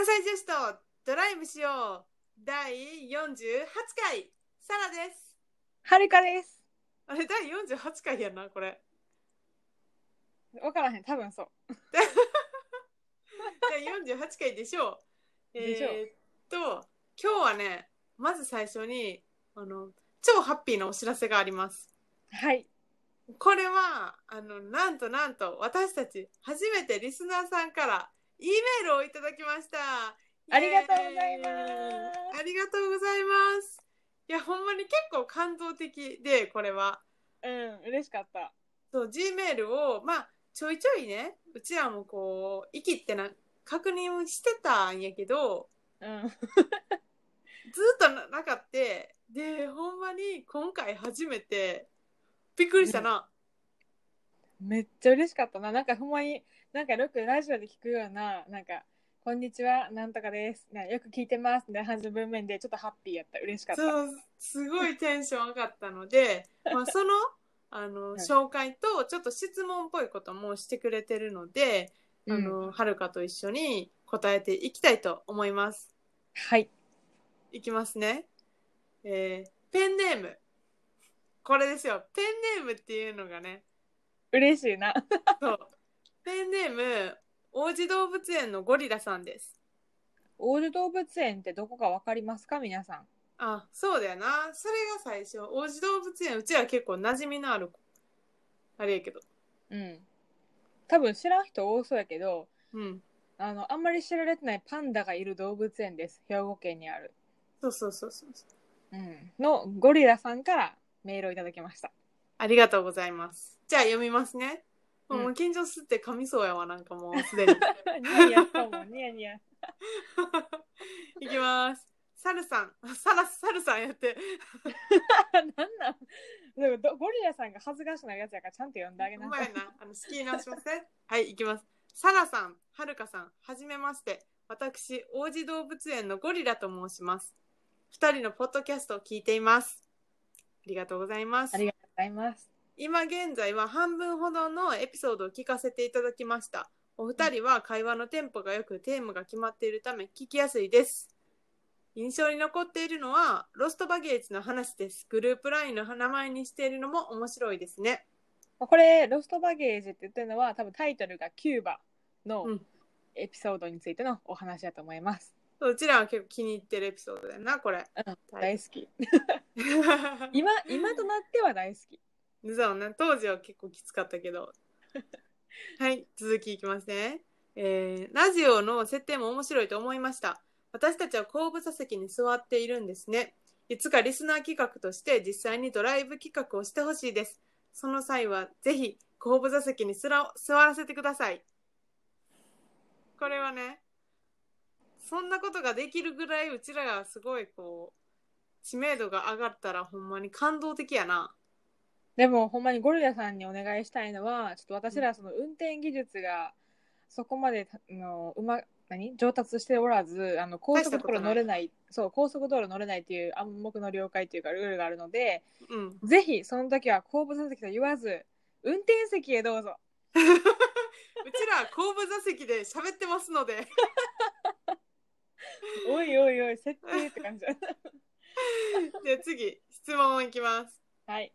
関西女子とドライブしよう第48回サラですはるかです。あれ第48回やなこれわからへん、多分そう。第48回でしょう でしょうえーっと今日はねまず最初にあの超ハッピーなお知らせがありますはい。これはあのなんとなんと私たち初めてリスナーさんから E メールをいただきましたありがとうございますありがとうございますいやほんまに結構感動的でこれはうん、嬉しかった。そう G メールをまあちょいちょいねうちらもこう生きってな確認してたんやけどうん。ずっとななかってでほんまに今回初めてびっくりしたな、めっちゃ嬉しかったな。なんかほんまに、なんかよくラジオで聞くような、なんか、こんにちは、なんとかです。なよく聞いてます。みたいな感じの文面で、ちょっとハッピーやった。嬉しかった。そうすごいテンション上がったので、まあ、そのあの、はい紹介とちょっと質問っぽいこともしてくれてるので、あうんのはるかと一緒に答えていきたいと思います。はい。いきますね。えーペンネーム。これですよ。ペンネームっていうのがね、嬉しいな。そう。ペンネーム、王子動物園のゴリラさんです。オール動物園ってどこかわかりますか？皆さん。あ、そうだよな。それが最初。王子動物園、うちは結構馴染みのある、あれやけど。うん。多分知らん人多そうやけど、うん。あの、あんまり知られてないパンダがいる動物園です。兵庫県にある。そうそうそうそう。うん。のゴリラさんからメールをいただきました。ありがとうございます。じゃあ読みますね。うんもう緊張すって噛みそうやわ、なんかもうすでに。ニヤニヤしたもん、ニヤニヤ。いきます。サルさん。サラ、サルさんやって。なんなん？でもどゴリラさんが恥ずかしくなるやつやからちゃんと呼んであげなさい。な。あの、仕切り直しますね。はい、いきます。サラさん、はるかさん、はじめまして。私、王子動物園のゴリラと申します。二人のポッドキャストを聞いています。ありがとうございますあ。りがとうございます。今現在は半分ほどのエピソードを聞かせていただきました。お二人は会話のテンポが良くテーマが決まっているため聞きやすいです。印象に残っているのはロストバゲージの話です。グループラインの名前にしているのも面白いですね。これ、ロストバゲージって言ってるのは多分タイトルがキューバのうんエピソードについてのお話だと思います。うちらは結構気に入ってるエピソードだよな、これ。うん、大好き。今 今、今となっては大好き。そうね、当時は結構きつかったけど。はい、続きいきますね。えーラジオの設定も面白いと思いました。私たちは後部座席に座っているんですね。いつかリスナー企画として実際にドライブ企画をしてほしいです。その際はぜひ後部座席にすら座らせてください。これはね、そんなことができるぐらいうちらがすごいこう、知名度が上がったらほんまに感動的やな。でも、ほんまにゴリラさんにお願いしたいのは、ちょっと私らその運転技術がそこまであのうま何？上達しておらず、あの高速道路乗れない、そう、高速道路乗れないっていう暗黙の了解っていうかルールがあるので、うん。ぜひその時は後部座席と言わず、運転席へどうぞ。うちら後部座席で喋ってますので おいおいおい、設定って感じだ。で次質問いきますはい。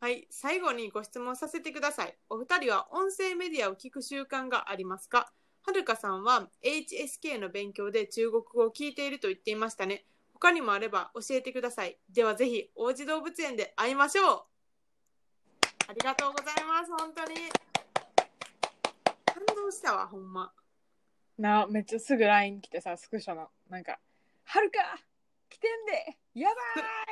はい最後にご質問させてください。お二人は音声メディアを聞く習慣がありますか？はるかさんは HSK の勉強で中国語を聞いていると言っていましたね。他にもあれば教えてください。ではぜひ王子動物園で会いましょう。ありがとうございます本当に。感動したわほんま。な、めっちゃすぐ LINE 来てさ、スクショの、なんか、はるか来てんでやば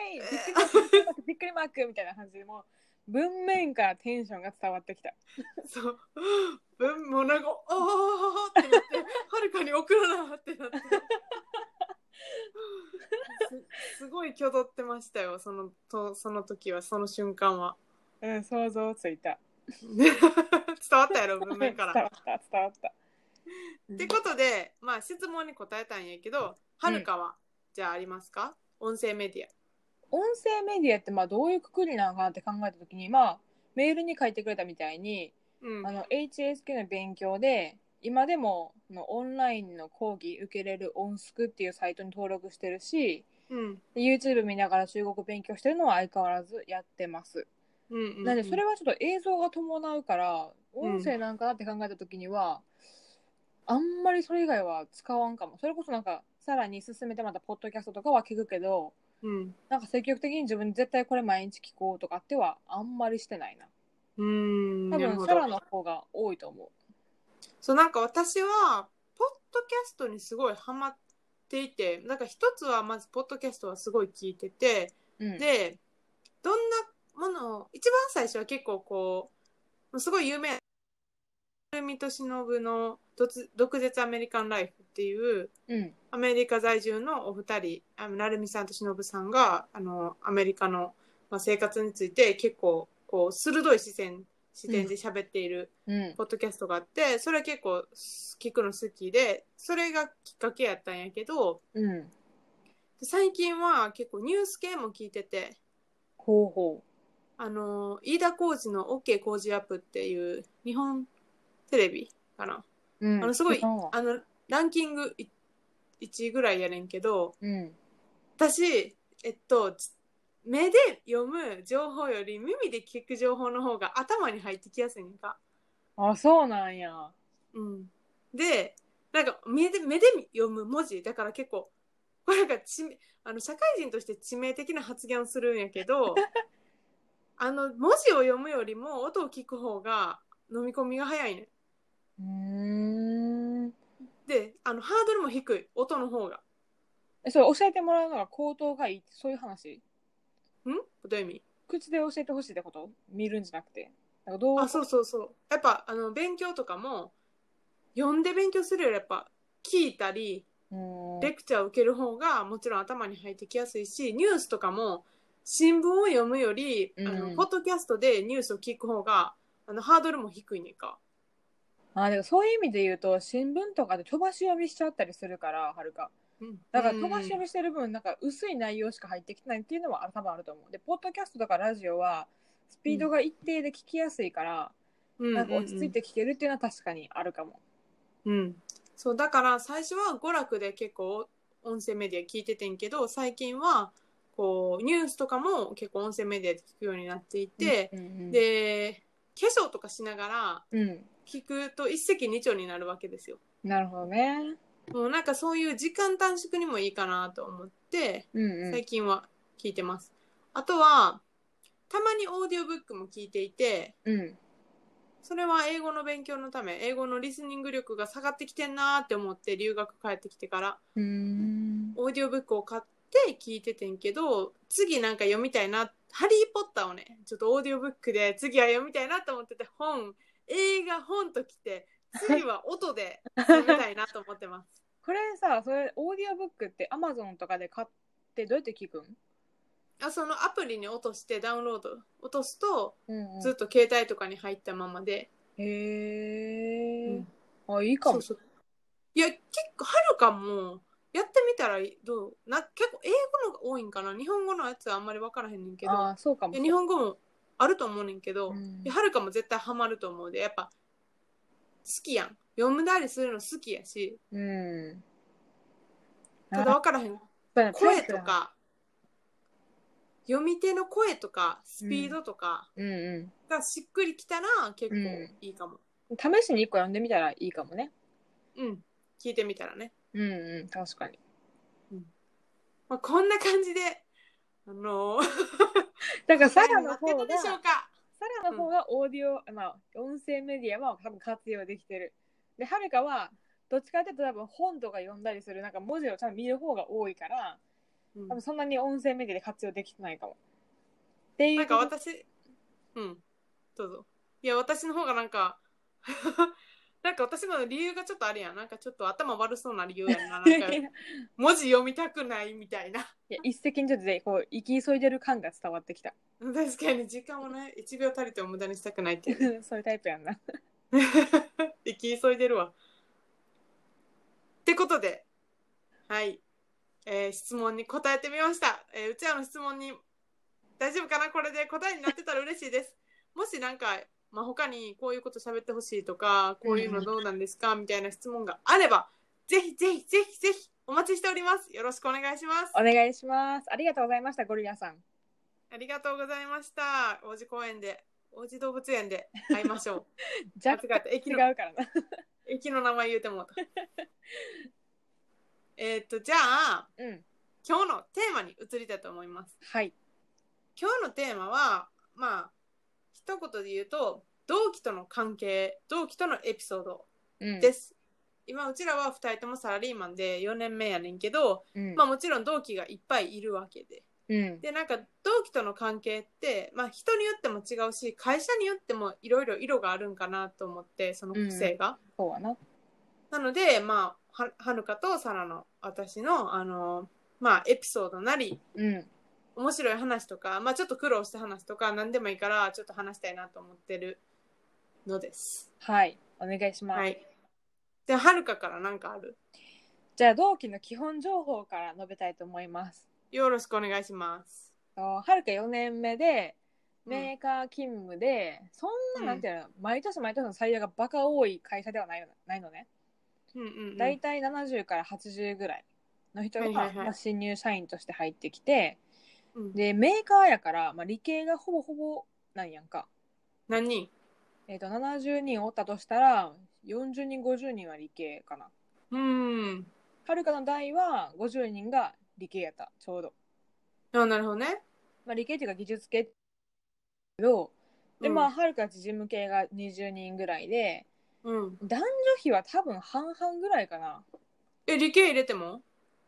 ーい びっくりマークびっくりマークみたいな感じでもう、文面からテンションが伝わってきた。そう。うん、もうなんか、ああってなって、はるかに送るなってなって。す すごい挙動ってましたよ、そのとその時は、その瞬間は。うん、想像ついた。伝わったやろ、文面から。伝わった、伝わった。ってことで、まあ質問に答えたんやけど、はるかは、じゃあありますか？音声メディア。音声メディアってまあどういうくくりなのかなって考えたときに、まあ、メールに書いてくれたみたいに、うんあ。の HSK の勉強で今でものオンラインの講義受けれるオンスクっていうサイトに登録してるし、うん。で YouTube 見ながら中国勉強してるのは相変わらずやってます。うんうんうん。なんでそれはちょっと映像が伴うからうん音声なんかなって考えた時には、あんまりそれ以外は使わんかもそれこそなんかさらに進めてまたポッドキャストとかは聞くけどうん。なんか積極的に自分で絶対これ毎日聞こうとかってはあんまりしてないなうーん。多なるほど。分サラの方が多いと思そう、なんか私は、ポッドキャストにすごいハマっていて、なんか一つはまず、ポッドキャストはすごい聞いてて、う、うん、で、どんなものを、一番最初は結構こう、すごい有名な、成海と忍の毒毒舌アメリカンライフっていう、うん。アメリカ在住のお二人、あの成美さんと忍さんが、あの、アメリカの、まあ、生活について結構、こう、鋭い視線、視点で喋っているうん。ポッドキャストがあって、それは結構聞くの好きで、それがきっかけやったんやけど、最近は結構ニュース系も聞いてて、ほうほあの、飯田浩二の OK 工事アップっていう日本テレビかな。う、うん、あの、すごいあの、ランキング1位ぐらいやねんけど、うん私、えっと、つ目で読む情報より耳で聞く情報の方が頭に入ってきやすいねんか。あそうなんやうん。で、なんか目で、目で読む文字、だから結構、これなんか致命あの、社会人として致命的な発言をするんやけど、あの、文字を読むよりも音を聞く方が飲み込みが早いねうーんん。で、あの、ハードルも低い、音の方が。えそれ教えてもらうのが口頭がいいそういう話？ん？どういう意味？口で教えてほしいってこと？見るんじゃなくてなんかどう？あ、そうそうそう。やっぱ、あの、勉強とかも、読んで勉強するよりやっぱ、聞いたり、うんレクチャーを受ける方がもちろん頭に入ってきやすいし、ニュースとかも新聞を読むより、あの、うんポッドキャストでニュースを聞く方が、あの、ハードルも低いねんか。あでもそういう意味で言うと新聞とかで飛ばし読みしちゃったりするからはるか。うん。だから飛ばし読みしてる分なんか薄い内容しか入ってきてないっていうのは多分あると思う。でポッドキャストとかラジオはスピードが一定で聞きやすいから、うんなんか落ち着いて聞けるっていうのは確かにあるかも。うん。そう、だから最初は娯楽で結構音声メディア聞いててんけど、最近は、こう、ニュースとかも結構音声メディアで聞くようになっていて、で、化粧とかしながらうん聞くと一石二鳥になるわけですよ。なるほどねもうなんかそういう時間短縮にもいいかなと思って、うんうん最近は聞いてます。あとは、たまにオーディオブックも聞いていて、うんそれは英語の勉強のため、英語のリスニング力が下がってきてんなーって思って留学帰ってきてから、オーディオブックを買って聞いててんけど、次なんか読みたいな、ハリーポッターをね、ちょっとオーディオブックで次は読みたいなと思ってて、本、映画、本と来て、次は音で読みたいなと思ってます。これさそれオーディオブックってアマゾンとかで買ってどうやって聞くん、あそのアプリに落としてダウンロード落とすと、うんずっと携帯とかに入ったままで、へえ、うん。あいいかも。そうそう。いや結構はるかもやってみたらどう？な結構英語のが多いんかな？日本語のやつはあんまり分からへんねんけど。ああそうかも。日本語もあると思うねんけど、はるかも絶対ハマると思うで。やっぱ好きやん。読んだりするの好きやし。うん。ただ分からへん。あ声とか読み手の声とかスピードとかうん。うがしっくりきたら結構いいかも。ん。試しに一個読んでみたらいいかもね。うん、聞いてみたらね。うんうん。確かに。まあ、こんな感じで、あのー、だからサラの方がサラの方がオーディオ、まあ音声メディアは多分活用できてる。ではるかはどっちかっていうと多分本とか読んだりするなんか文字をちゃんと見る方が多いからうん。多分そんなに音声メディアで活用できてないかも。っていうなんか私、うん、どうぞ。いや、私の方がなんか、なんか私の理由がちょっとあるやん。なんかちょっと頭悪そうな理由やんな。なんか文字読みたくないみたいな。いや一石二鳥でこう生き急いでる感が伝わってきた確かに時間をね、1秒たりとも無駄にしたくないっていう。そういうタイプやんな 生き急いでるわ。ってことで、はい。えー質問に答えてみました。えーうちらの質問に大丈夫かな？これで答えになってたら嬉しいです。もしなんかまあ、他にこういうこと喋ってほしいとかこういうのどうなんですかみたいな質問があればぜひぜひぜひぜひお待ちしておりますよろしくお願いしますお願いします。ありがとうございました、ゴリラさん。ありがとうございました王子公園で王子動物園で会いましょう 若干間違えた駅違のうからな。駅の名前言うてもえーっとじゃあうん。今日のテーマに移りたいと思いますはい。今日のテーマはまあ一言で言うと同期との関係同期とのエピソードうん。です、今うちらは2人ともサラリーマンで4年目やねんけど、うん。まあもちろん同期がいっぱいいるわけでうん。でなんか同期との関係って、まあ、人によっても違うし会社によってもいろいろ色があるんかなと思ってその個性が、そうやな。なのでまあははるかとサラの私のあのまあエピソードなりうん。面白い話とか、まあ、ちょっと苦労した話とか何でもいいからちょっと話したいなと思ってるのです。はい。お願いします。はい。じゃあはるかから何かある？じゃあ、同期の基本情報から述べたいと思います。よろしくお願いします。はるか4年目で、うんメーカー勤務で、そんうんな、なんていうの、毎年毎年の採用がバカ多い会社ではないのないのね。うんうん、うん。大体70から80ぐらいの人が、はいはいはいまあ、新入社員として入ってきて、うん、で、メーカーやから、まあ、理系がほぼほぼなんやんか。何人？えっ、と、70人おったとしたら、40人、50人は理系かな。うん。はるかの代は50人が理系やった、ちょうど。あ、なるほどね。まあ、理系っていうか技術系けど、で、うんまあ、はるか事務系が20人ぐらいで、うん。男女比は多分半々ぐらいかな。え、理系入れても？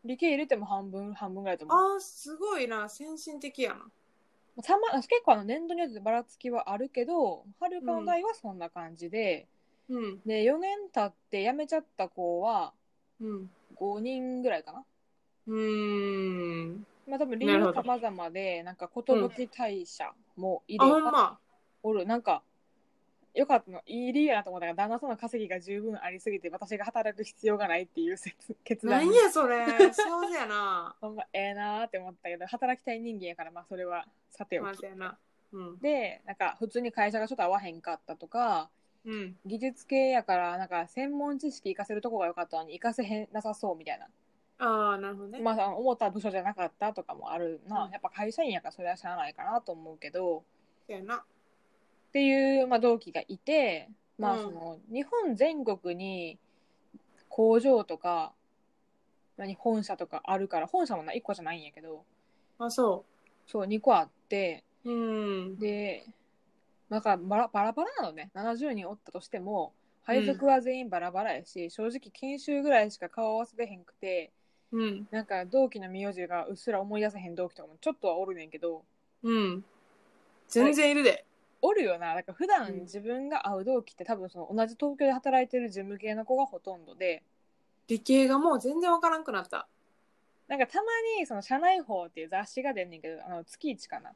理系入れても半分、半分ぐらいと思う。あー、すごいな。先進的やな。たま、結構あの年度によってばらつきはあるけど、はるかの代はそんな感じで、うん。で、4年経って辞めちゃった子はうん。5人ぐらいかな。うーん。まあ多分理由様々で、なんか寿退社もいあ、る、ほんま。おる、なんか、よかったの、いい理由やなと思ったが、旦那さんの稼ぎが十分ありすぎて、私が働く必要がないっていう説決断何に。やそれ。幸せやな。ほんまええなーって思ったけど、働きたい人間やから、まあそれはさておき。うん。で、なんか普通に会社がちょっと合わへんかったとか、うん。技術系やから、なんか専門知識活かせるとこが良かったのに活かせへんなさそうみたいな。ああ、なるほどね。まあ、思った部署じゃなかったとかもあるな。うんやっぱ会社員やからそれはしゃあないかなと思うけど、そうやな。っていう、まあ、同期がいて、まあ、うんその、日本全国に工場とか、何、本社とかあるから、本社もな、1個じゃないんやけど、あ、そそう、2個あって、う。うん。で、なんかバラバラバラなのね。70人おったとしても、配属は全員バラバラやし、正直研修ぐらいしか顔合わせてへんくて、うん。なんか同期の名字がうっすら思い出せへん同期とかもちょっとはおるねんけど、うん。全然いるで。おるよな。だから普段うん自分が会う同期って多分その同じ東京で働いてる事務系の子がほとんどで、理系がもう全然わからんくなった。なんかたまにその社内報っていう雑誌が出んねんけど、あの月1かな。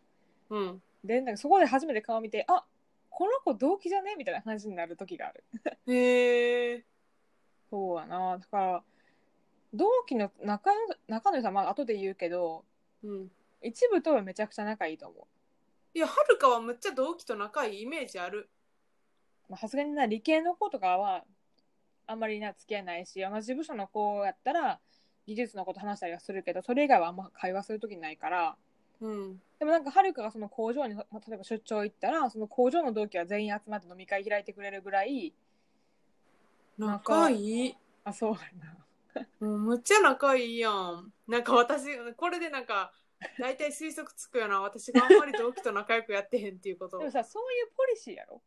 うん。で、なんかそこで初めて顔見て、あこの子同期じゃね？みたいな感じになる時がある。へえ。そうやな。だから、同期の仲の仲の良さはまあ後で言うけど、うん。一部とはめちゃくちゃ仲いいと思う。いや、はるかはむっちゃ同期と仲いいイメージある。まあさすがにな、理系の子とかは、あんまりな、付き合いないし、同じ部署の子やったら、技術のこと話したりはするけど、それ以外はあんま会話するときないから、うん。でもなんか、はるかがその工場に、まあ例えば出張行ったら、その工場の同期は全員集まって飲み会開いてくれるぐらい、仲いい？あ、そうやな。もうむっちゃ仲いいやん。なんか私、これでなんか、大体推測つくよな。私があんまり同期と仲良くやってへんっていうことで。もさ、そういうポリシーやろ？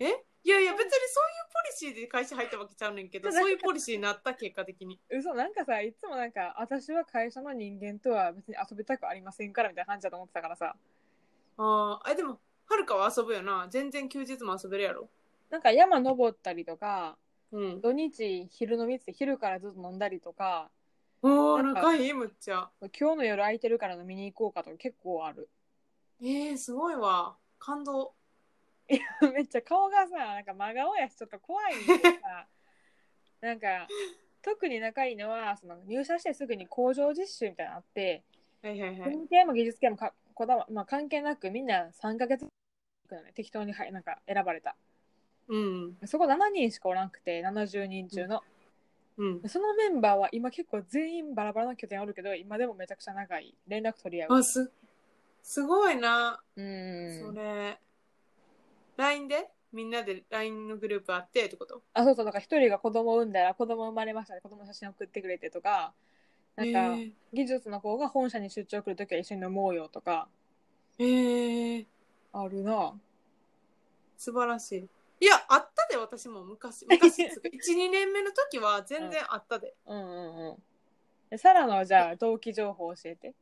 え？いやいや、別にそういうポリシーで会社入ったわけちゃうねんけど、そういうポリシーになった結果的に。嘘なんかさいつもなんか私は会社の人間とは別に遊びたくありませんからみたいな感じだと思ってたからさああ、え、でも、はるかは遊ぶよな。全然休日も遊べるやろ。なんか山登ったりとかうん。土日昼飲みって昼からずっと飲んだりとかおー、なんか仲い？い、むっちゃ。今日の夜空いてるから飲みに行こうかとか結構あるえー、すごいわ。感動。めっちゃ顔がさなんか真顔やしちょっと怖いんだけどさ なんか特に仲いいのはその入社してすぐに工場実習みたいなのあってはいはいはい。文系も技術系もかこだわ、まあ、関係なくみんな3ヶ月くのね適当にはいなんか選ばれたうん。そこ7人しかおらんくて70人中の、うん。そのメンバーは今結構全員バラバラな拠点おるけど今でもめちゃくちゃ仲いい連絡取り合うあ、す、すごいな。うん。それ。LINE で？みんなで LINE のグループあってってこと？あそうそうだから一人が子供産んだら子供生まれましたね。子供の写真送ってくれてとかなんか、へー。技術の子が本社に出張来るときは一緒に飲もうよとか。へえあるな。素晴らしい。いや、あで、私も昔。昔っつうか、1、2年目の時は全然あったで。うんうんうんでサラのじゃあ動機情報教えて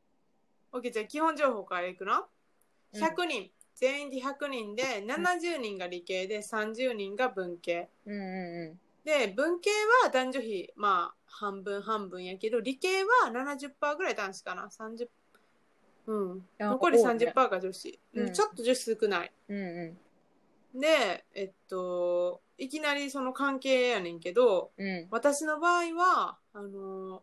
OK、じゃあ基本情報からいくな。うん100人。全員で100人で、70人が理系で、30人が文系。うんうんで、文系は男女比、まあ、半分半分やけど、理系は70%ぐらい男子かな。30、うん。あ残り多いね30%が女子。うんちょっと女子少ない。うんうんで、えっと、いきなりその関係やねんけど、うん。うん私の場合は、あの、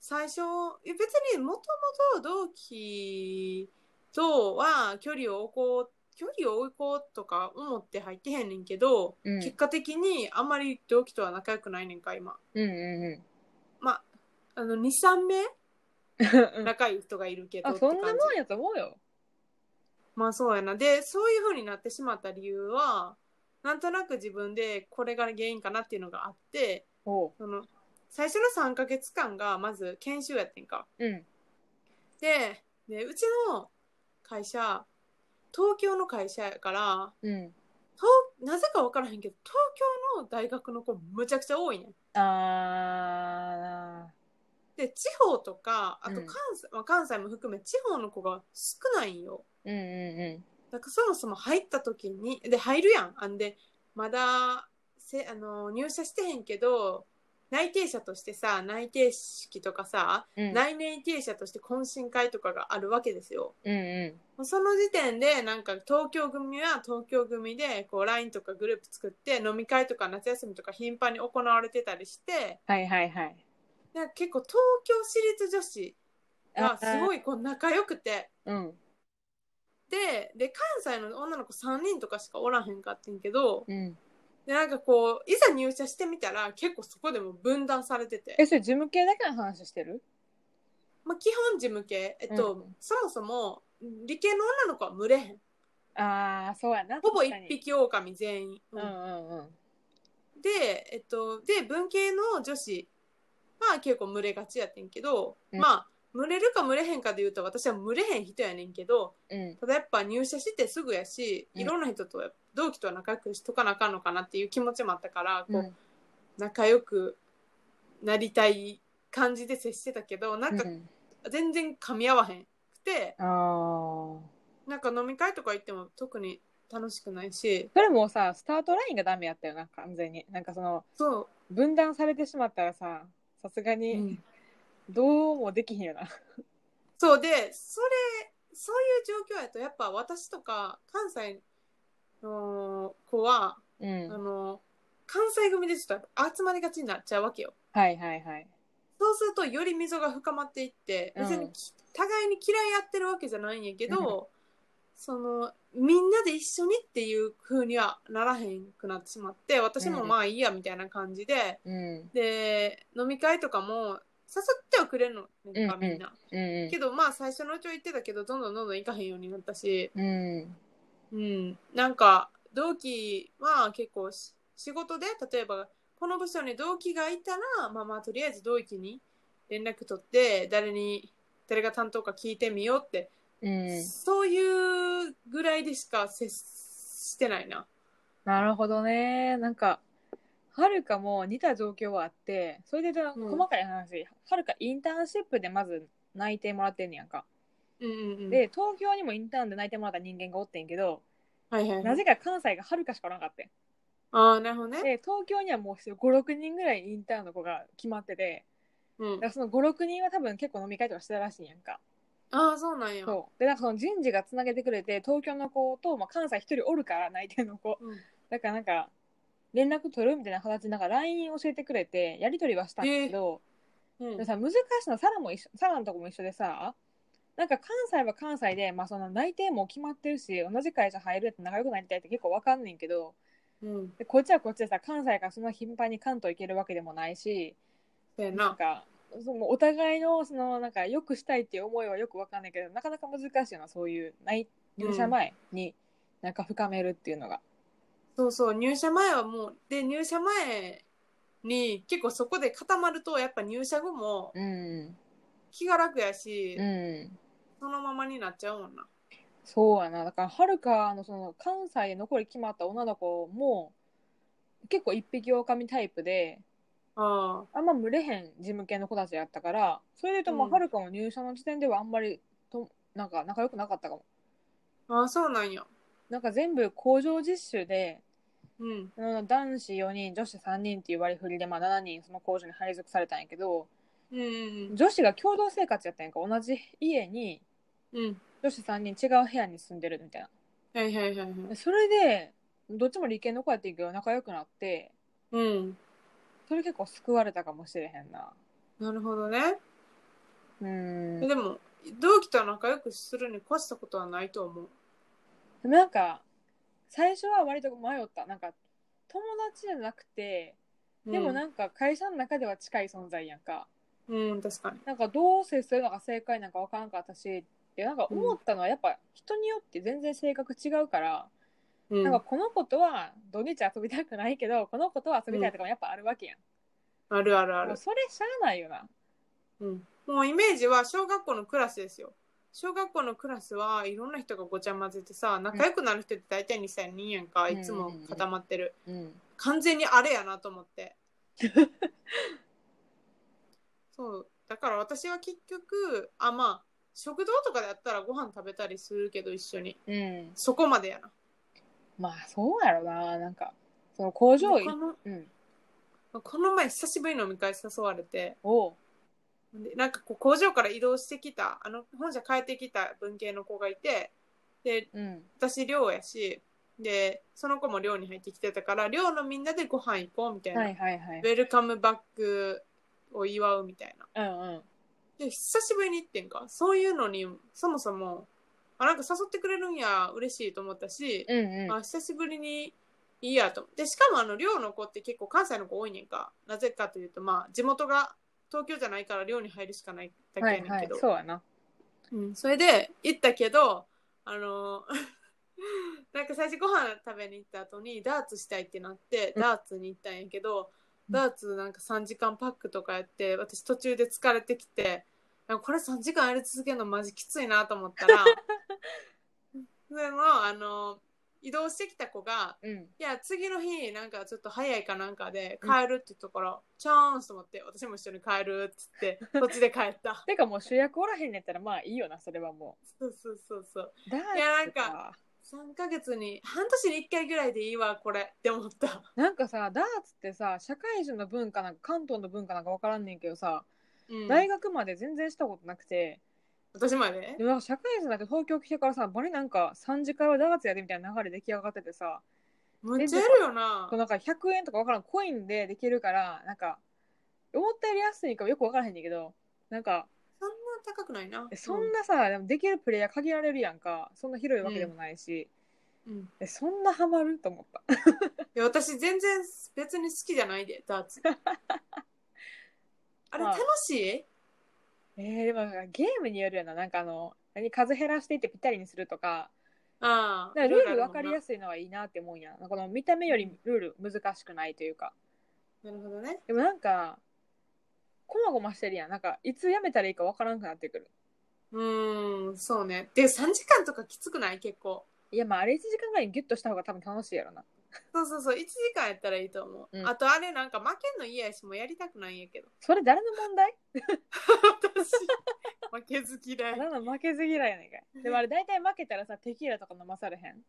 最初、いや別にもともと同期とは距離を置こう、距離を置こうとか思って入ってへんねんけど、うん。結果的にあんまり同期とは仲良くないねんか、今。うんうんまあ、あの、2、3名うん。仲いい人がいるけどあって感じ。そんなもんやと思うよまあそうやな。で、そういう風になってしまった理由は、なんとなく自分でこれが原因かなっていうのがあって、その最初の3ヶ月間がまず研修やってんか。うんで、でうちの会社、東京の会社やから、うん東なぜか分からへんけど、東京の大学の子むちゃくちゃ多いねん。あで、地方とか、あとうん関西、まあ、関西も含め地方の子が少ないんよ。ーうんうんだからそもそも入った時に、で、入るやん。あんで、まだ、せあの、入社してへんけど、内定者としてさ、内定式とかさ、うんうん内内定者として懇親会とかがあるわけですよ。うんうんその時点で、なんか東京組は東京組で、こう LINE とかグループ作って、飲み会とか夏休みとか頻繁に行われてたりして、はいはいはいなんか結構東京私立女子がすごいいこう仲良くて、うん。で、で、関西の女の子3人とかしかおらへんかってんけど、うん。で、なんかこう、いざ入社してみたら、結構そこでも分断されてて、えそれ事務系だけの話してる？まあ、基本事務系、えっと、うん。そもそも理系の女の子は群れへん。ああそうやな。ほぼ一匹狼全員。うんうんうん。で、えっと、で、文系の女子は結構群れがちやってんけど、うん。まあ、群れるか群れへんかで言うと、私は群れへん人やねんけど、うん。ただやっぱ入社してすぐやし、うん。いろんな人と同期とは仲良くしとかなあかんのかなっていう気持ちもあったから、こう、うん。仲良くなりたい感じで接してたけど、なんかうん。全然噛み合わへんくて、ああなんか飲み会とか行っても特に楽しくないし、それもさスタートラインがダメやったよな完全に。なんかそのそ分断されてしまったらささすがう、にどうもできひんよな。そうで、それ、そういう状況やと、やっぱ私とか関西の子は、うあんの、関西組でちょっと集まりがちになっちゃうわけよ。はいはいはい。そうすると、より溝が深まっていって、別にき、互いに嫌いやってるわけじゃないんやけど、その、みんなで一緒にっていう風にはならへんくなってしまって、私もまあいいやみたいな感じで、うん。で、飲み会とかも誘ってはくれるのねんか、うんうん。みんな。うん。けどまあ最初のうちは言ってたけど、どんどんどんどん行かへんようになったし、うん。うん、なんか同期は結構し仕事で例えばこの部署に同期がいたらまあまあとりあえず同期に連絡取って誰に誰が担当か聞いてみようって、うん。そういうぐらいでしか接してないな。なるほどね。なんかはるかも似た状況はあってそれで細かい話。はるかインターンシップでまず内定もらってんねやんか。うんうんうん、で東京にもインターンで内定もらった人間がおってんけどはいはいは、ないぜか関西がはるかしかおらんかってん。ああなるほどね。で東京にはもう56人ぐらいインターンの子が決まっててうん。だか、らその56人は多分結構飲み会とかしてたらしいんやんかああそうなんや。そう。でなんかその人事がつなげてくれて東京の子と、まあ、関西一人おるから内定の子。うん。だからなんか連絡取るみたいな形でなんか LINE 教えてくれてやり取りはしたんだけど、うん。でもさ難しいのサラも一緒サラのとこも一緒でさなんか関西は関西で、まあ、その内定も決まってるし同じ会社入るって仲良くなりたいって結構わかんねんけどうん。でこっちはこっちでさ関西からそんな頻繁に関東行けるわけでもないしそうやな。なんかそのお互いのそのなんか良くしたいっていう思いはよくわかんないけどなかなか難しいよなそういう内入社前になんか深めるっていうのが。そうそう入社前はもうで入社前に結構そこで固まるとやっぱ入社後もうん気が楽やし、うんそのままになっちゃうもんなそうやな。だから、はるかのその関西で残り決まった女の子も、結構一匹狼タイプで、ああんま群れへん事務系の子たちやったから、それで言うと、まあ、うん。はるかも入社の時点ではあんまりと、なんか仲良くなかったかも。あああそうなんや。なんか全部工場実習で、うん。男子4人、女子3人っていう割り振りで、まあ7人その工場に配属されたんやけど、うんうん女子が共同生活やったんやんか、同じ家に、うん。女子3人違う部屋に住んでるみたいな。はいはいはいはい。でそれで、どっちも理系の子やってんけど仲良くなって、うんそれ結構救われたかもしれへんな。なるほどねうん。でも同期と仲良くするに越したことはないと思うでもなんか、最初は割と迷った。なんか、友達じゃなくて、でもなんか会社の中では近い存在やんか。うん、うん、確かになんかどう接するのが正解なんか分からんかったし、でなんか思ったのはやっぱ人によって全然性格違うから、うん。なんかこの子とは土日遊びたくないけど、この子とは遊びたいとかもやっぱあるわけやん。あるあるある。それしゃあないよな。うん、もうイメージは小学校のクラスですよ。小学校のクラスはいろんな人がごちゃ混ぜてさ仲良くなる人って大体2000人やんか、うん。いつも固まってる、うん。完全にあれやなと思って。そう。だから私は結局あまあ食堂とかでやったらご飯食べたりするけど一緒に。うん。そこまでやなまあそうやろな。なんか、その工場このうん。この前久しぶりに飲み会誘われておう。でなんかこう工場から移動してきたあの本社帰ってきた文系の子がいてでうん。私寮やしでその子も寮に入ってきてたから寮のみんなでご飯行こうみたいな、はいはいはいウ。ェルカムバックを祝うみたいなうんうん。で久しぶりに行ってんかそういうのにそもそもあなんか誘ってくれるんや嬉しいと思ったし、うんうん。あ久しぶりにいいやと思ってしかもあの寮の子って結構関西の子多いねんかなぜかというとまあ地元が東京じゃないから寮に入るしかないだけはいはいやねんけど、。そうやな。うん、それで行ったけどあの なんか最初ご飯食べに行った後にダーツしたいってなってダーツに行ったんやけど、うんダーツなんか3時間パックとかやって私途中で疲れてきてなんかこれ3時間やり続けるのマジきついなと思ったら それのあの移動してきた子がうん。いや次の日なんかちょっと早いかなんかで帰るって言ったから、チャンスと思って私も一緒に帰るっつって こっちで帰った。てかもう主役おらへんねやったらまあいいよな、それはもそうそうそうそう。う。ダーツいやなんか3ヶ月に半年に1回ぐらいでいいわこれって思った。なんかさ、ダーツってさ、社会人の文化なんか関東の文化なんか分からんねんけどさ、うん。大学まで全然したことなくて、私まで？でもなんか社会人だって東京来てからさ、バリなんか3次会はダーツやでみたいな流れ出来上がっててさ、むっちゃやるよな。なんか100円とか分からんコインでできるから、なんか、思ったより安いかよく分からへんねんけど、なんか、そんな高くないな。えそんなさ、でもできるプレイヤー限られるやんか。そんな広いわけでもないし。うん、うん。えそんなハマる？と思った。いや私全然別に好きじゃないでダーツ あれまあ楽しい？えー、でもなんかゲームによるよな。なんかあの、何数減らしていってぴったりにするとか、ああルール分かりやすすいのはいいなって思うんや。この見た目よりルール難しくないというか。なるほどねでもなんか、こまごましてるやん。なんか、いつやめたらいいか分からんくなってくる。うーんそうねで3時間とかきつくない？結構いや、まああれ1時間ぐらいにギュッとした方が多分楽しいやろな。そうそうそう1時間やったらいいと思う、うん。あとあれなんか負けんの嫌やしもうやりたくないんやけど。それ誰の問題？私。負けず嫌い。ただの負けず嫌いやねんかい。でもあれ大体負けたらさ、テキーラとか飲まされへん？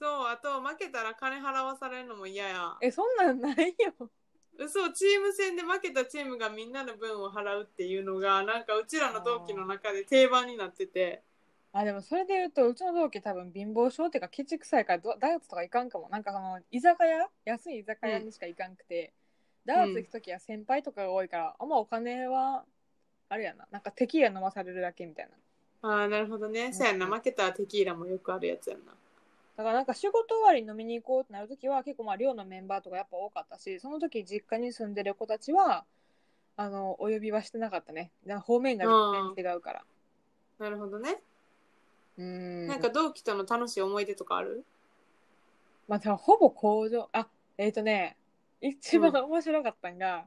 そうあと負けたら金払わされるのも嫌や。え、そんなんないよ。嘘チーム戦で負けたチームがみんなの分を払うっていうのがなんかうちらの同期の中で定番になっててあ、でもそれで言うと、うちの同期多分貧乏症っていうかケチくさいからドダーツとか行かんかも。なんかその、居酒屋？安い居酒屋にしか行かんくて、ダーツ行くときは先輩とかが多いから、あんまお金は、あれやな。なんかテキーラ飲まされるだけみたいな。ああなるほどね、ん。そうやんな。負けたテキーラもよくあるやつやんな。だからなんか仕事終わりに飲みに行こうってなるときは結構まあ寮のメンバーとかやっぱ多かったしその時実家に住んでる子たちはあのお呼びはしてなかったね。だから方面が全然違うから。なるほどね、うんなんか同期との楽しい思い出とかある？まあ、でもほぼ工場、あ、えっ、とね、一番面白かったんが、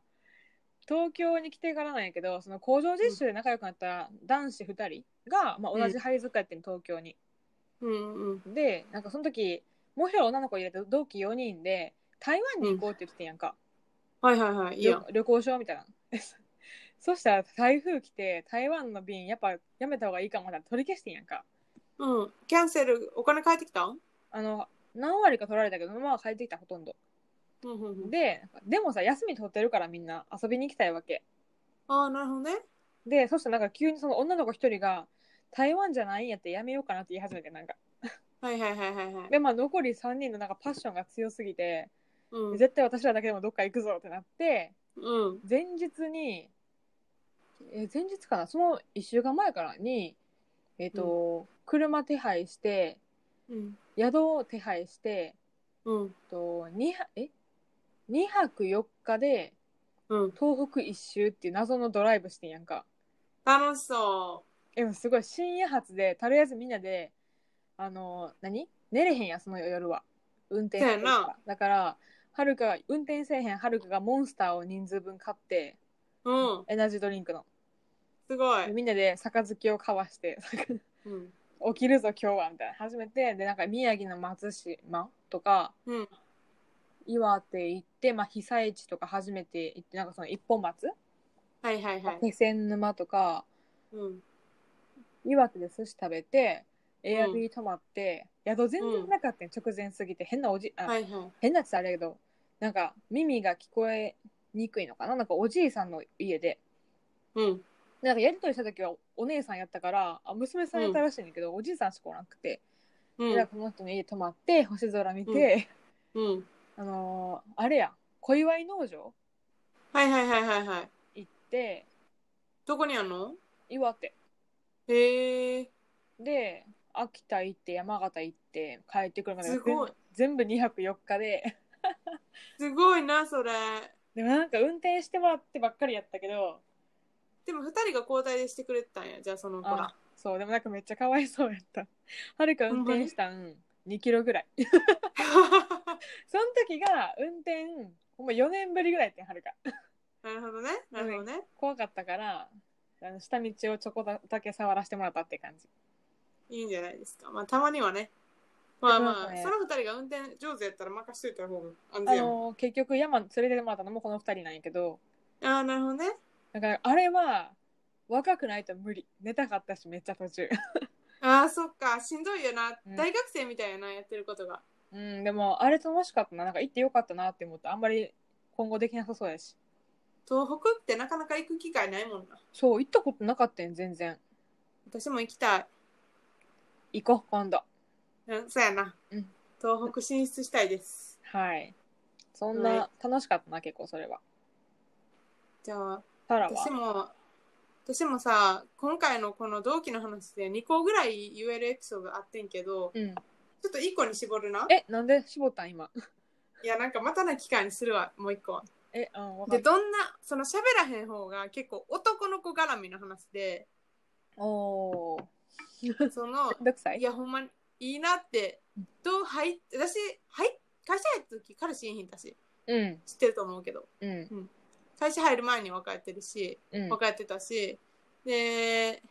東京に来てからなんやけど、その工場実習で仲良くなった男子2人が、まあ、同じ配属やってん、東京に。うんうんで、なんかその時、もう一人女の子入れて同期4人で、台湾に行こうって言っててんやんか。はいはいはいいいやん旅旅行しようみたいな。そしたら台風来て、台湾の便やっぱやめた方がいいかもな取り消してんやんか。うん。キャンセルお金返ってきたん？あの、何割か取られたけど、まあ帰ってきたほとんど。うんうんうん。で、でもさ、休み取ってるからみんな遊びに行きたいわけ。ああなるほどね。で、そしたらなんか急にその女の子一人が、台湾じゃないんやってやめようかなって言い始めて、なんか。はいはいはいはいはい。で、まあ残り3人のなんかパッションが強すぎて、うん。絶対私らだけでもどっか行くぞってなって、うん。前日に、え、前日かな？その1週間前からに、えっ、と、車手配して、うん。宿を手配して、うん。と2はえ？2泊4日でうん。東北一周っていう謎のドライブしてんやんか。楽しそでもすごい深夜発でとりあえずみんなであの何？寝れへんやんその夜は。運転そうやな。だからはるかが運転せえへんはるかがモンスターを人数分買ってううん。エナジードリンクの。すごい。でみんなで杯を交わして。うん起きるぞ今日はみたいな始めてでなんか宮城の松島とかうん。岩手行って、まあ、被災地とか初めて行ってなんかその一本松はいはいはい。気仙沼とかうん。岩手で寿司食べてエアビー泊まって、宿全然なかったん。直前すぎて。変なおじあ、はいはい。変なってあれやけどなんか耳が聞こえにくいのかな？なんかおじいさんの家で。うんなんかやりとりした時はお姉さんやったからあ娘さんやったらしいんだけど、おじいさんしかおらなくて、うん。じゃあこの人の家泊まって星空見て、うん。あのーあれや小祝農場はいはいはいはいはい。行ってどこにあんの？岩手。へえ。で秋田行って山形行って帰ってくるまですごい。全部2泊4日で。すごいなそれ。でもなんか運転してもらってばっかりやったけどでも二人が交代でしてくれてたんや。じゃあその子ら。あそう。でもなんかめっちゃかわいそうやった。はるか運転したん2キロぐらい。その時が運転ほんま4年ぶりぐらいやってんはるか。なるほどね。なるほどね。怖かったからあの下道をちょこだけ触らせてもらったって感じ。いいんじゃないですか。まあたまにはね。まあまあ、ねその二人が運転上手やったら任しといた方が安あ全やもん。の結局山連れてもらったのもこの2人なんやけど。ああなるほどねだからあれは若くないと無理。寝たかったしめっちゃ途中。ああそっか。しんどいよな、うん。大学生みたいやなやってることが。うんでもあれ楽しかったな。なんか行ってよかったなって思った。あんまり今後できなさそうやし。東北ってなかなか行く機会ないもんな。そう行ったことなかったん全然。私も行きたい。行こう今度。うんそうやな、うん。東北進出したいです。はい。そんはな楽しかったな結構それは。じゃあタラは。私も私もさ今回のこの同期の話で2個ぐらい言えるエピソードあってんけどうん。ちょっと1個に絞るな。えなんで絞ったん今？いやなんかまたの機会にするわもう1個。はえうんでどんなその喋らへん方が結構男の子絡みの話でたおー。そのめんどくさい？いやほんまにいいなってどう入っ私はい会社入った時彼氏いひんだしうん。知ってると思うけど。うん会社入る前に別れてるしうん。別れてたし。で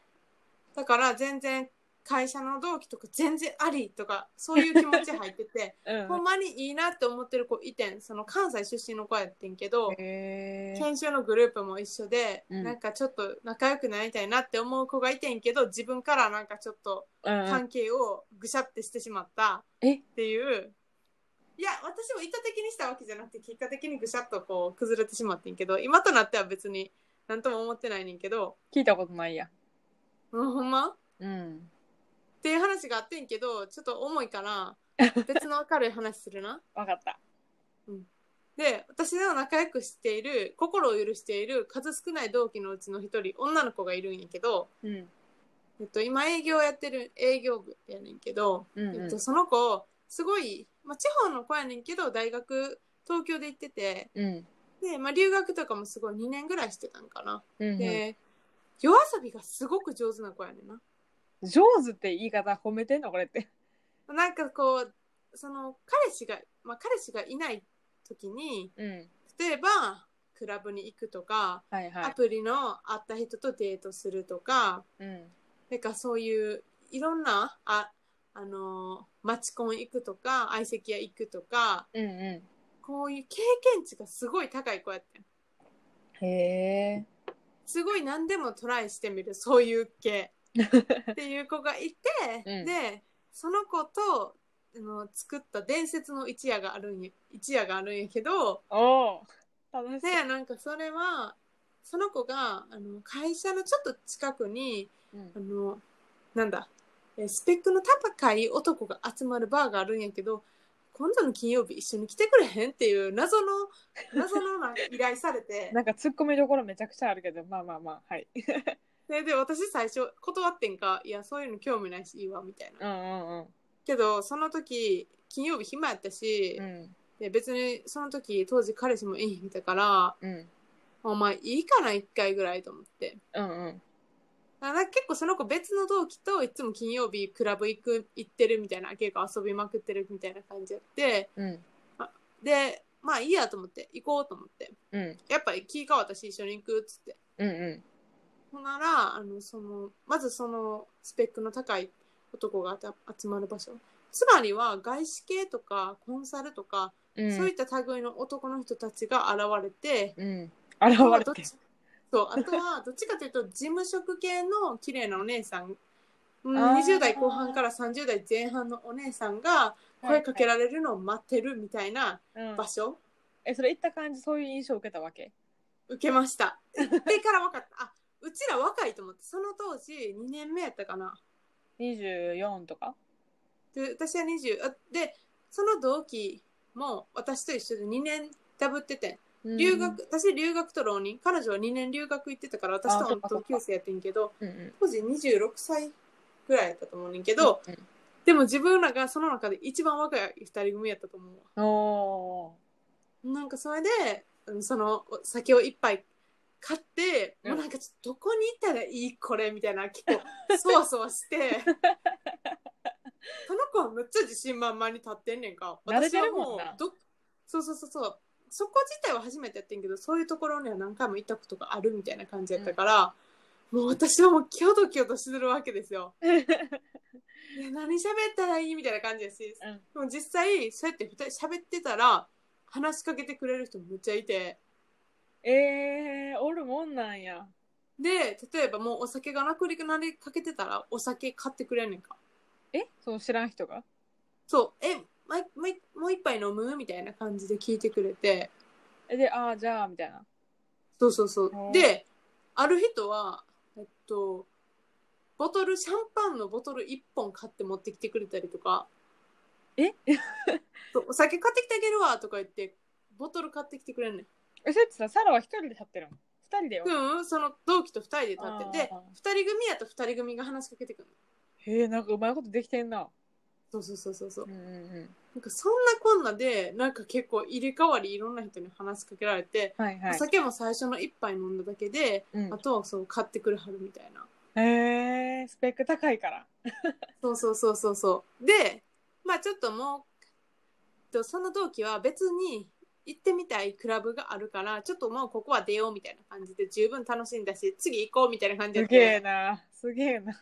だから全然会社の同期とか全然ありとかそういう気持ち入ってて うん。ほんまにいいなって思ってる子いてん。その関西出身の子やってんけど研修のグループも一緒で、うん。なんかちょっと仲良くなりたいなって思う子がいてんけど自分からなんかちょっと関係をぐしゃってしてしまったえ？っていういや私も意図的にしたわけじゃなくて結果的にぐしゃっとこう崩れてしまってんけど今となっては別に何とも思ってないねんけど聞いたことないや。うんほんま？っうん。ていう話があってんけどちょっと重いから 別の明るい話するな。分かった。で私の仲良くしている心を許している数少ない同期のうちの一人女の子がいるんやけどうん。えっと、今営業やってる営業部やねんけど、うんうん。えっと、その子すごい、まあ、地方の子やねんけど大学東京で行ってて。うん。で、まあ、留学とかもすごい2年ぐらいしてたんかな。うんうん。で夜遊びがすごく上手な子やねんな。上手って言い方褒めてんのこれって。なんかこうその彼氏が、まあ、彼氏がいない時にうん。例えばクラブに行くとか、はいはい。アプリの会った人とデートするとかうん。なんかそういういろんなああのマチコン行くとか相席屋行くとかうんうこういう経験値がすごい高い子やってん。んへえ。すごい何でもトライしてみるそういう系。っていう子がいて、うん。でその子とあの作った伝説の一夜があるんや一夜があるんやけどおお楽しでなんかそれはその子があの会社のちょっと近くにうん。あのなんだえスペックの高い男が集まるバーがあるんやけど今度の金曜日一緒に来てくれへんっていう謎の 謎のなんか依頼されて。なんか突っ込みどころめちゃくちゃあるけどまあまあまあはい。でで私最初断ってんかいやそういうの興味ないしいいわみたいな。うんうんうん。けどその時金曜日暇やったし、うん。で別にその時当時彼氏もいい人だからうん。お前いいかな1回ぐらいと思って。うんうんだから結構その子別の同期といつも金曜日クラブ行く行ってるみたいな結構遊びまくってるみたいな感じやって。うん。でまあいいやと思って行こうと思って。うん。やっぱり気変わったし一緒に行くっつって。うんうん。ほんならあのそのまずそのスペックの高い男が集まる場所。つまりは外資系とかコンサルとか、うん。そういった類の男の人たちが現れて、うん。あ現れてそうあとはどっちかというと事務職系の綺麗なお姉さん。うんあー。20代後半から30代前半のお姉さんが声かけられるのを待ってるみたいなうん。場所、えそれ行った感じそういう印象を受けたわけ？受けました。行ってから分かった。あうちら若いと思ってその当時2年目やったかな。24とか？で私は20あでその同期も私と一緒で2年ダブってて留学、私留学と浪人。彼女は2年留学行ってたから私とあそっかそっか。同級生やってんけどうんうん。当時26歳ぐらいやったと思うねんけど、うんでも自分らがその中で一番若い2人組やったと思うなんかそれでうんそのお酒を一杯買って、うん。もうなんかちょっとどこに行ったらいいこれみたいな結構そわそわして。その子はめっちゃ自信満々に立ってんねんか。私はもうどそうそうそうそうそこ自体は初めてやってんけどそういうところには何回も行ったことがあるみたいな感じやったから、もう私はもうキョドキョドしてるわけですよ。ー いや何喋ったらいいみたいな感じやし、うん。でも実際そうやって2人喋ってたら話しかけてくれる人もめっちゃいて。えー、おるもんなんや。で例えばもうお酒がなくなりかけてたらお酒買ってくれんねんか。え？その知らん人が？そう。えもう一もう一もう一杯飲む？みたいな感じで聞いてくれて。えでああじゃあみたいな。そうそうそう。である人はえっとボトルシャンパンのボトル1本買って持ってきてくれたりとか。え？そうお酒買ってきてあげるわとか言ってボトル買ってきてくれんねん。えそれってさサラは一人で立ってるの？二人でよ、うん、その同期と2人で立っててあー。2人組やと2人組が話しかけてくるの。へえなんかうまいことできてんなそうそうそうそうそう。うんうんなんかそんなこんなでなんか結構入れ替わりいろんな人に話しかけられて、はいはい。お酒も最初の1杯飲んだだけで、うん。あとはそう買ってくれはるみたいな。へえスペック高いから。そうそうそうそうそう。でまあちょっともうとその同期は別に行ってみたいクラブがあるからちょっともうここは出ようみたいな感じで十分楽しんだし次行こうみたいな感じで。すげえな。すげえな。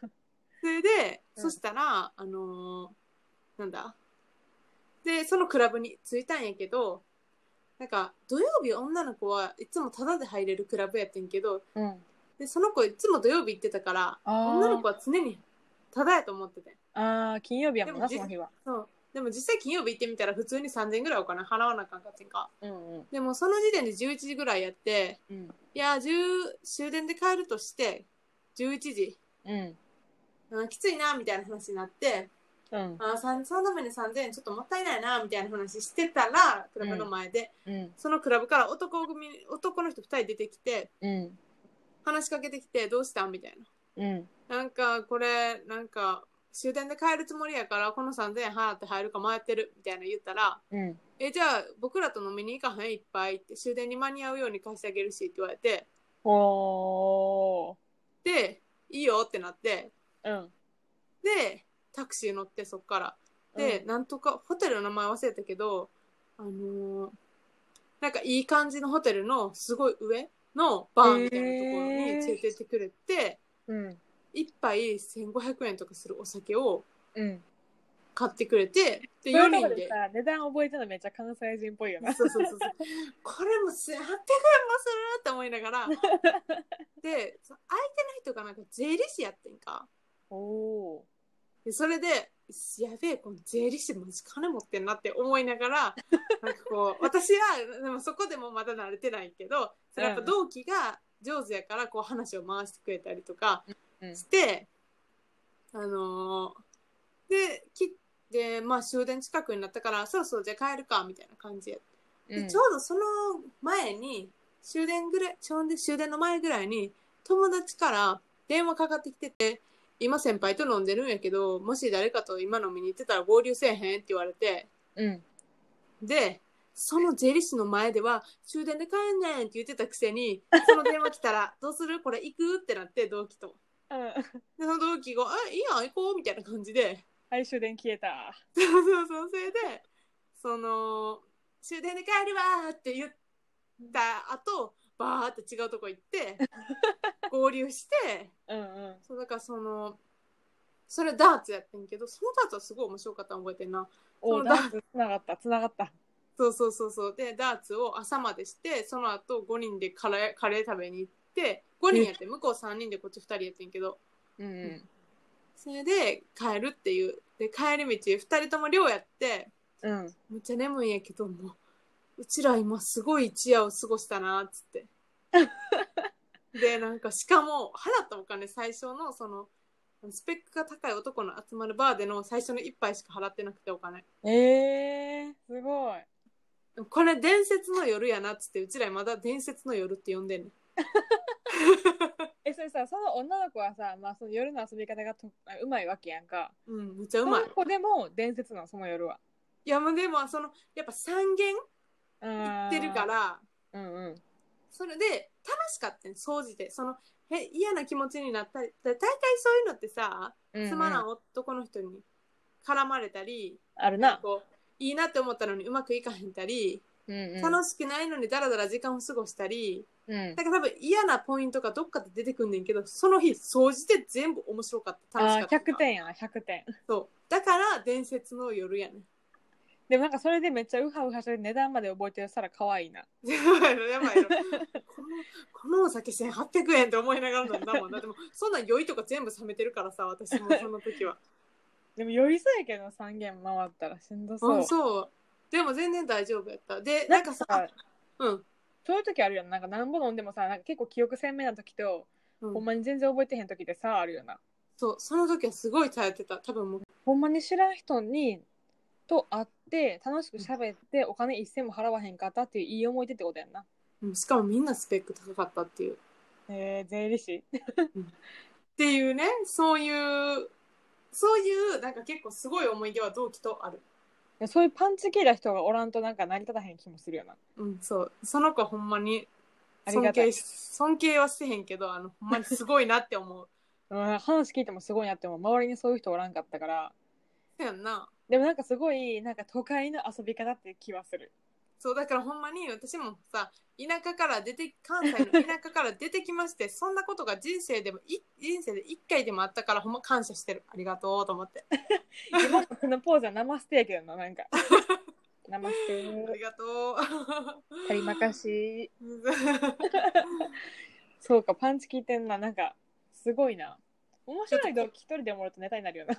それで、うん。そしたらあのーなんだ？でそのクラブに着いたんやけどなんか土曜日女の子はいつもタダで入れるクラブやってんけどうん。でその子いつも土曜日行ってたから女の子は常にタダやと思ってて。あー金曜日やもんなその日は。そう。でも実際金曜日行ってみたら普通に3000円ぐらいお金払わなあかんかってんか。うんうん。でもその時点で11時ぐらいやってうん。いや10終電で帰るとして11時。うん。あきついなみたいな話になってうん。あさんそのために3000円ちょっともったいないなみたいな話してたらクラブの前で、うん。そのクラブから男組男の人2人出てきてうん。話しかけてきてどうしたんみたいな。うん。なんかこれなんか終電で帰るつもりやからこの3000円払って入るか迷ってるみたいな言ったらうん。えじゃあ僕らと飲みに行かへん？いっぱいって終電に間に合うように貸してあげるしって言われておー。でいいよってなってうん。でタクシー乗ってそっからで、なんとかホテルの名前忘れたけどあのーなんかいい感じのホテルのすごい上のバーみたいなところに連れてってくれて、うん。一杯1500円とかするお酒をうん。買ってくれてで4そういうとこ人ででさ、値段覚えてるのめっちゃ関西人っぽいよな。そうそうそうそうこれも1800円もするって思いながら でその相手の人がなんか税理士やってんかおー。でそれでやべえこの税理士マジ金持ってんなって思いながら なんかこう私はでもそこでもまだ慣れてないけどそれやっぱ同期が上手やからこう話を回してくれたりとかうん。して、あのーで切ってまあ終電近くになったからそろそろじゃあ帰るかみたいな感じや。でちょうどその前に終電ぐらいちょうど終電の前ぐらいに友達から電話かかってきてて今先輩と飲んでるんやけどもし誰かと今飲みに行ってたら合流せえへんって言われてうん。でその税理士の前では終電で帰んねんって言ってたくせにその電話来たらどうする？これ行く？ってなって同期とうん。でその同期が「あいいやん行こう」みたいな感じではい、終電消えた。そうそうそうそれでその終電で帰るわーって言った後バーって違うとこ行って 合流してうんうん。そうだからそのそれダーツやってんけどそのダーツはすごい面白かったの覚えてんなおー、そのダンスつながった、つながった。そうそうそうそうでダーツを朝までしてその後5人でカレーカレー食べに行って5人やって向こう3人でこっち2人やってんけどうんうん。それで帰るっていうで帰り道2人とも寮やってうん。めっちゃ眠いんやけどもううちら今すごい一夜を過ごしたなっつって でなんかしかも払ったお金最初のそのスペックが高い男の集まるバーでの最初の一杯しか払ってなくてお金えー、すごい。これ伝説の夜やなっつってうちらまだ伝説の夜って呼んでんねん え、それさ、その女の子はさ、まあ、その夜の遊び方がとうまいわけやんか。うんめっちゃうまいその子でも伝説なの、その夜は。いやもうでもそのやっぱ3軒行ってるか。らうんうん。それで楽しかったん掃除でそのへ嫌な気持ちになったりだ大体そういうのってさうんうんつまらん男の人に絡まれたり、あるな。こういいなって思ったのにうまくいかへんたり、うんうん。楽しくないのにダラダラ時間を過ごしたりうんだ。から多分嫌なポイントがどっかで出てくんねんけどその日総じて全部面白かった楽しかった100点やな、100点。そうだから伝説の夜やねんでもなんかそれでめっちゃウハウハして値段まで覚えてるさら可愛いな。やばいのやばいの このこのお酒1800円って思いながら飲んだもんだってもうそんなん酔いとか全部冷めてるからさ私もその時は。でも酔いそうやけど3軒回ったらしんどそう。うんそう。でも全然大丈夫やった。でなんんかささ、うん、そういう時あるよな。なんか何本飲んでもさ、なんか結構記憶鮮明な時と、うん。ほんまに全然覚えてへん時でさ、あるよな。そうその時はすごい耐えてた。多分もう。ほんまに知らん人にと会って楽しく喋ってお金一銭も払わへんかったっていういい思い出ってことやんな。うん。しかもみんなスペック高かったっていう。えー、税理士。っていうねそういうそういうなんか結構すごい思い出は同期とある。いやそういうパンチ系な人がおらんとなんか成り立たへん気もするよな。うんそう。その子はほんまにありがたい。尊敬し尊敬はしてへんけどあのほんまにすごいなって思う。うん、話聞いてもすごいなっても周りにそういう人おらんかったから。そうやんなでもなんかすごいなんか都会の遊び方って気はする。そうだからほんまに私もさ田舎から出て関西の田舎から出てきましてそんなことが人生でもい人生で一回でもあったからほんま感謝してるありがとうと思って今ののポーズはナマステやけどな、なんか。ナマスあテり。がとうタリマカシ。そうか、パンチ効いてんな。なんか、すごいな。面白い動機一人でもらうとネタになるよな。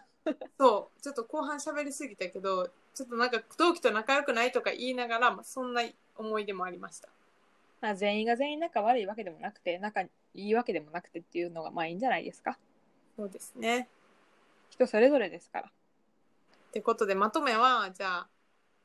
そうちょっと後半喋りすぎたけどちょっとなんか同期と仲良くないとか言いながら、まあ、そんな思い出もありましたまあ、全員が全員仲悪いわけでもなくて、仲いいわけでもなくてっていうのがまあいいんじゃないですか。そうですね人それぞれですから。ってことでまとめはじゃあ